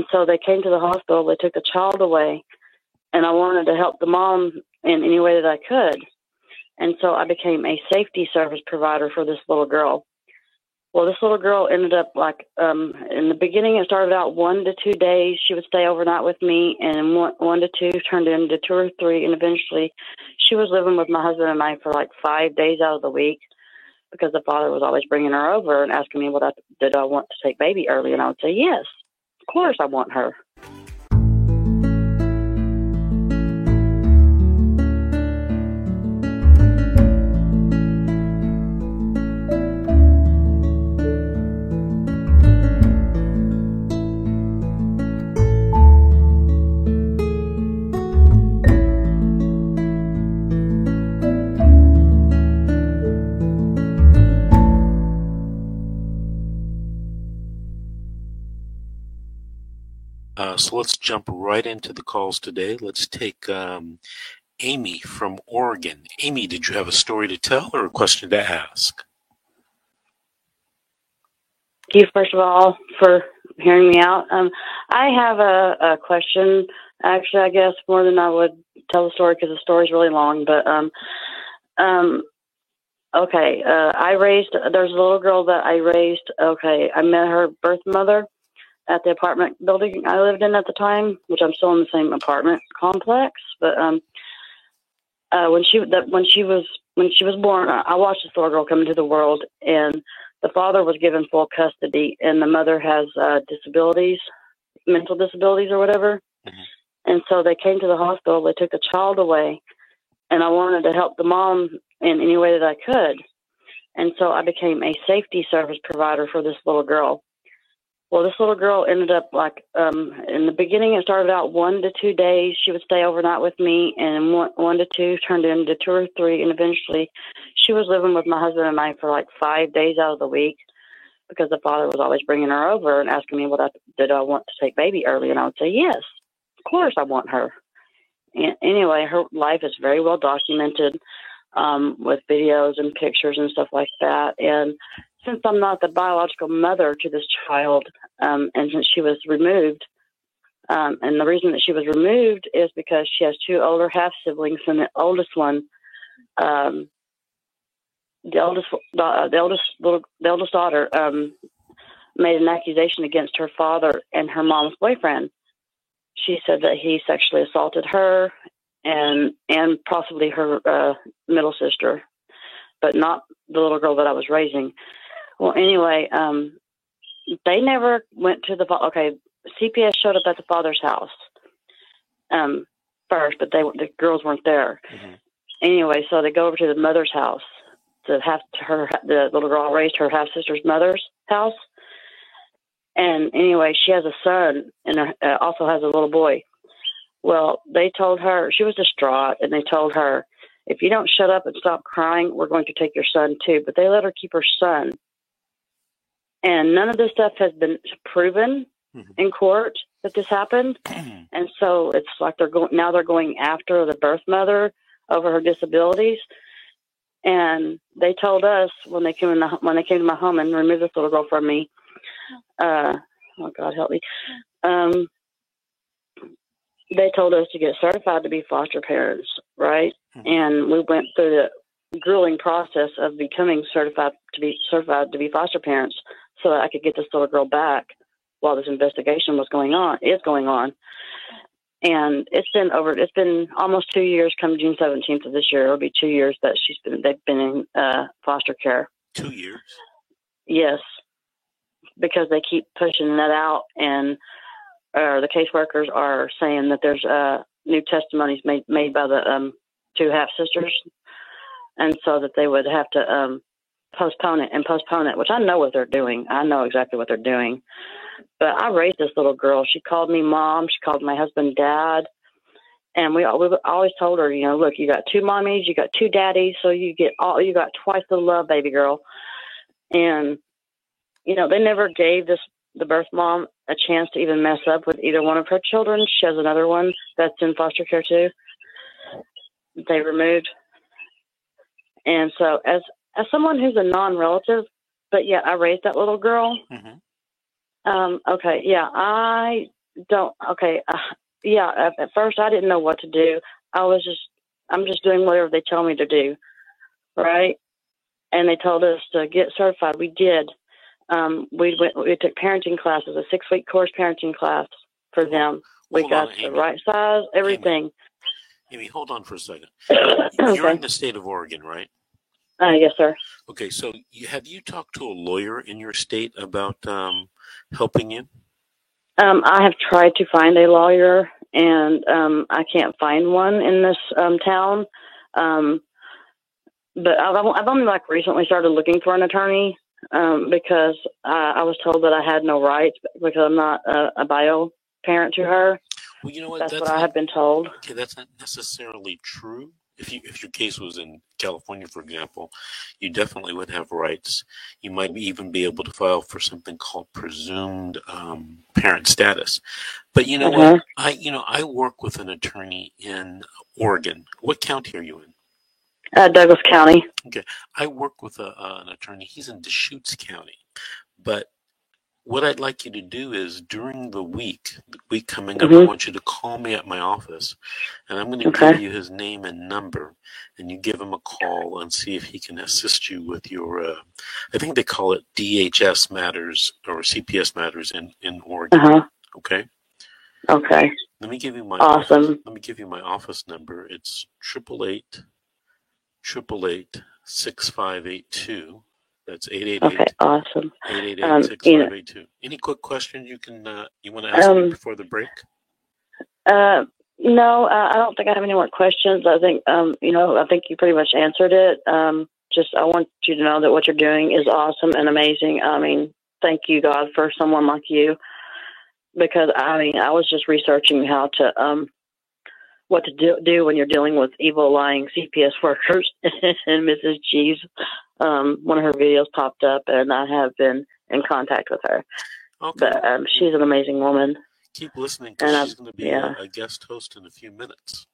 And so they came to the hospital. They took the child away, and I wanted to help the mom in any way that I could. And so I became a safety service provider for this little girl. Well, this little girl ended up like um in the beginning. It started out one to two days. She would stay overnight with me, and one, to two turned into two or three, and eventually, she was living with my husband and I for like five days out of the week because the father was always bringing her over and asking me what I did I want to take baby early, and I would say yes, of course I want her. So let's jump right into the calls today. Let's take um, Amy from Oregon. Amy, did you have a story to tell or a question to ask? Thank you, first of all, for hearing me out. Um, I have a, a question. Actually, I guess more than I would tell the story because the story's really long. But um, um, okay, uh, I raised. There's a little girl that I raised. Okay, I met her birth mother at the apartment building I lived in at the time, which I'm still in the same apartment complex. But um, uh, when she that when she was when she was born, I watched this little girl come into the world, and the father was given full custody, and the mother has uh, disabilities, mental disabilities or whatever. Mm-hmm. And so they came to the hospital. They took the child away, and I wanted to help the mom in any way that I could. And so I became a safety service provider for this little girl. Well, this little girl ended up like um in the beginning. It started out one to two days. She would stay overnight with me, and one, one to two turned into two or three, and eventually, she was living with my husband and I for like five days out of the week because the father was always bringing her over and asking me what I did I want to take baby early, and I would say yes, of course I want her. And anyway, her life is very well documented um, with videos and pictures and stuff like that, and since I'm not the biological mother to this child, um, and since she was removed, um, and the reason that she was removed is because she has two older half siblings, and the oldest one, um, the oldest, uh, the oldest little, the oldest daughter, um, made an accusation against her father and her mom's boyfriend. She said that he sexually assaulted her and and possibly her uh, middle sister, but not the little girl that I was raising. Well, anyway, um, they never went to the okay. CPS showed up at the father's house um, first, but they the girls weren't there. Mm-hmm. Anyway, so they go over to the mother's house to have to her the little girl raised her half sister's mother's house. And anyway, she has a son and uh, also has a little boy. Well, they told her she was distraught, and they told her, if you don't shut up and stop crying, we're going to take your son too. But they let her keep her son and none of this stuff has been proven mm-hmm. in court that this happened. and so it's like they're going now they're going after the birth mother over her disabilities. And they told us when they came in the, when they came to my home and removed this little girl from me. Uh, oh God help me. Um, they told us to get certified to be foster parents, right? Mm-hmm. And we went through the grueling process of becoming certified to be certified to be foster parents so that I could get this little girl back while this investigation was going on, is going on. And it's been over, it's been almost two years come June 17th of this year. It'll be two years that she's been, they've been in uh, foster care. Two years? Yes. Because they keep pushing that out and uh, the caseworkers are saying that there's uh, new testimonies made, made by the um, two half sisters. And so that they would have to um, postpone it and postpone it, which I know what they're doing. I know exactly what they're doing. But I raised this little girl. She called me mom. She called my husband dad. And we, we always told her, you know, look, you got two mommies, you got two daddies, so you get all, you got twice the love, baby girl. And, you know, they never gave this, the birth mom a chance to even mess up with either one of her children. She has another one that's in foster care too. They removed. And so as as someone who's a non-relative, but yet I raised that little girl. Mm-hmm. Um, okay, yeah, I don't. Okay, uh, yeah. At, at first, I didn't know what to do. I was just, I'm just doing whatever they tell me to do, right? And they told us to get certified. We did. Um, we went. We took parenting classes, a six week course parenting class for them. We Hold got on, the Amy. right size, everything. Amy, hold on for a second. You're okay. in the state of Oregon, right? Uh, yes, sir. Okay, so you, have you talked to a lawyer in your state about um, helping you? Um, I have tried to find a lawyer, and um, I can't find one in this um, town. Um, but I've, I've only like recently started looking for an attorney um, because I, I was told that I had no rights because I'm not a, a bio parent to her. Well, you know what? That's, That's what I not- have been told. Okay, that's not necessarily true. If you if your case was in California, for example, you definitely would have rights. You might even be able to file for something called presumed um, parent status. But you know Uh-huh. what? I you know I work with an attorney in Oregon. What county are you in? Uh, Douglas County. Okay, I work with a, uh, an attorney. He's in Deschutes County. But what I'd like you to do is during the week, the week coming up, I Mhm. want you to call me at my office and I'm going to Okay. give you his name and number and you give him a call and see if he can assist you with your, uh, I think they call it DHS matters or CPS matters in, in Oregon. Uh huh. Okay. Okay. Let me give you my Awesome. let me give you my office number. It's triple eight triple eight six five eight two. That's eight eight Okay. Awesome. eight eight Um, eight six you know- five eight two. Any quick questions you can uh, you want to ask me Um, before the break? Uh, no, uh, I don't think I have any more questions. I think, um, you know, I think you pretty much answered it. Um, just, I want you to know that what you're doing is awesome and amazing. I mean, thank you, God, for someone like you. Because, I mean, I was just researching how to, um, what to do, do when you're dealing with evil, lying CPS workers. and Mrs. G's, um, one of her videos popped up, and I have been in contact with her. Okay. But um, she's an amazing woman. Keep listening and she's going to be yeah. a guest host in a few minutes.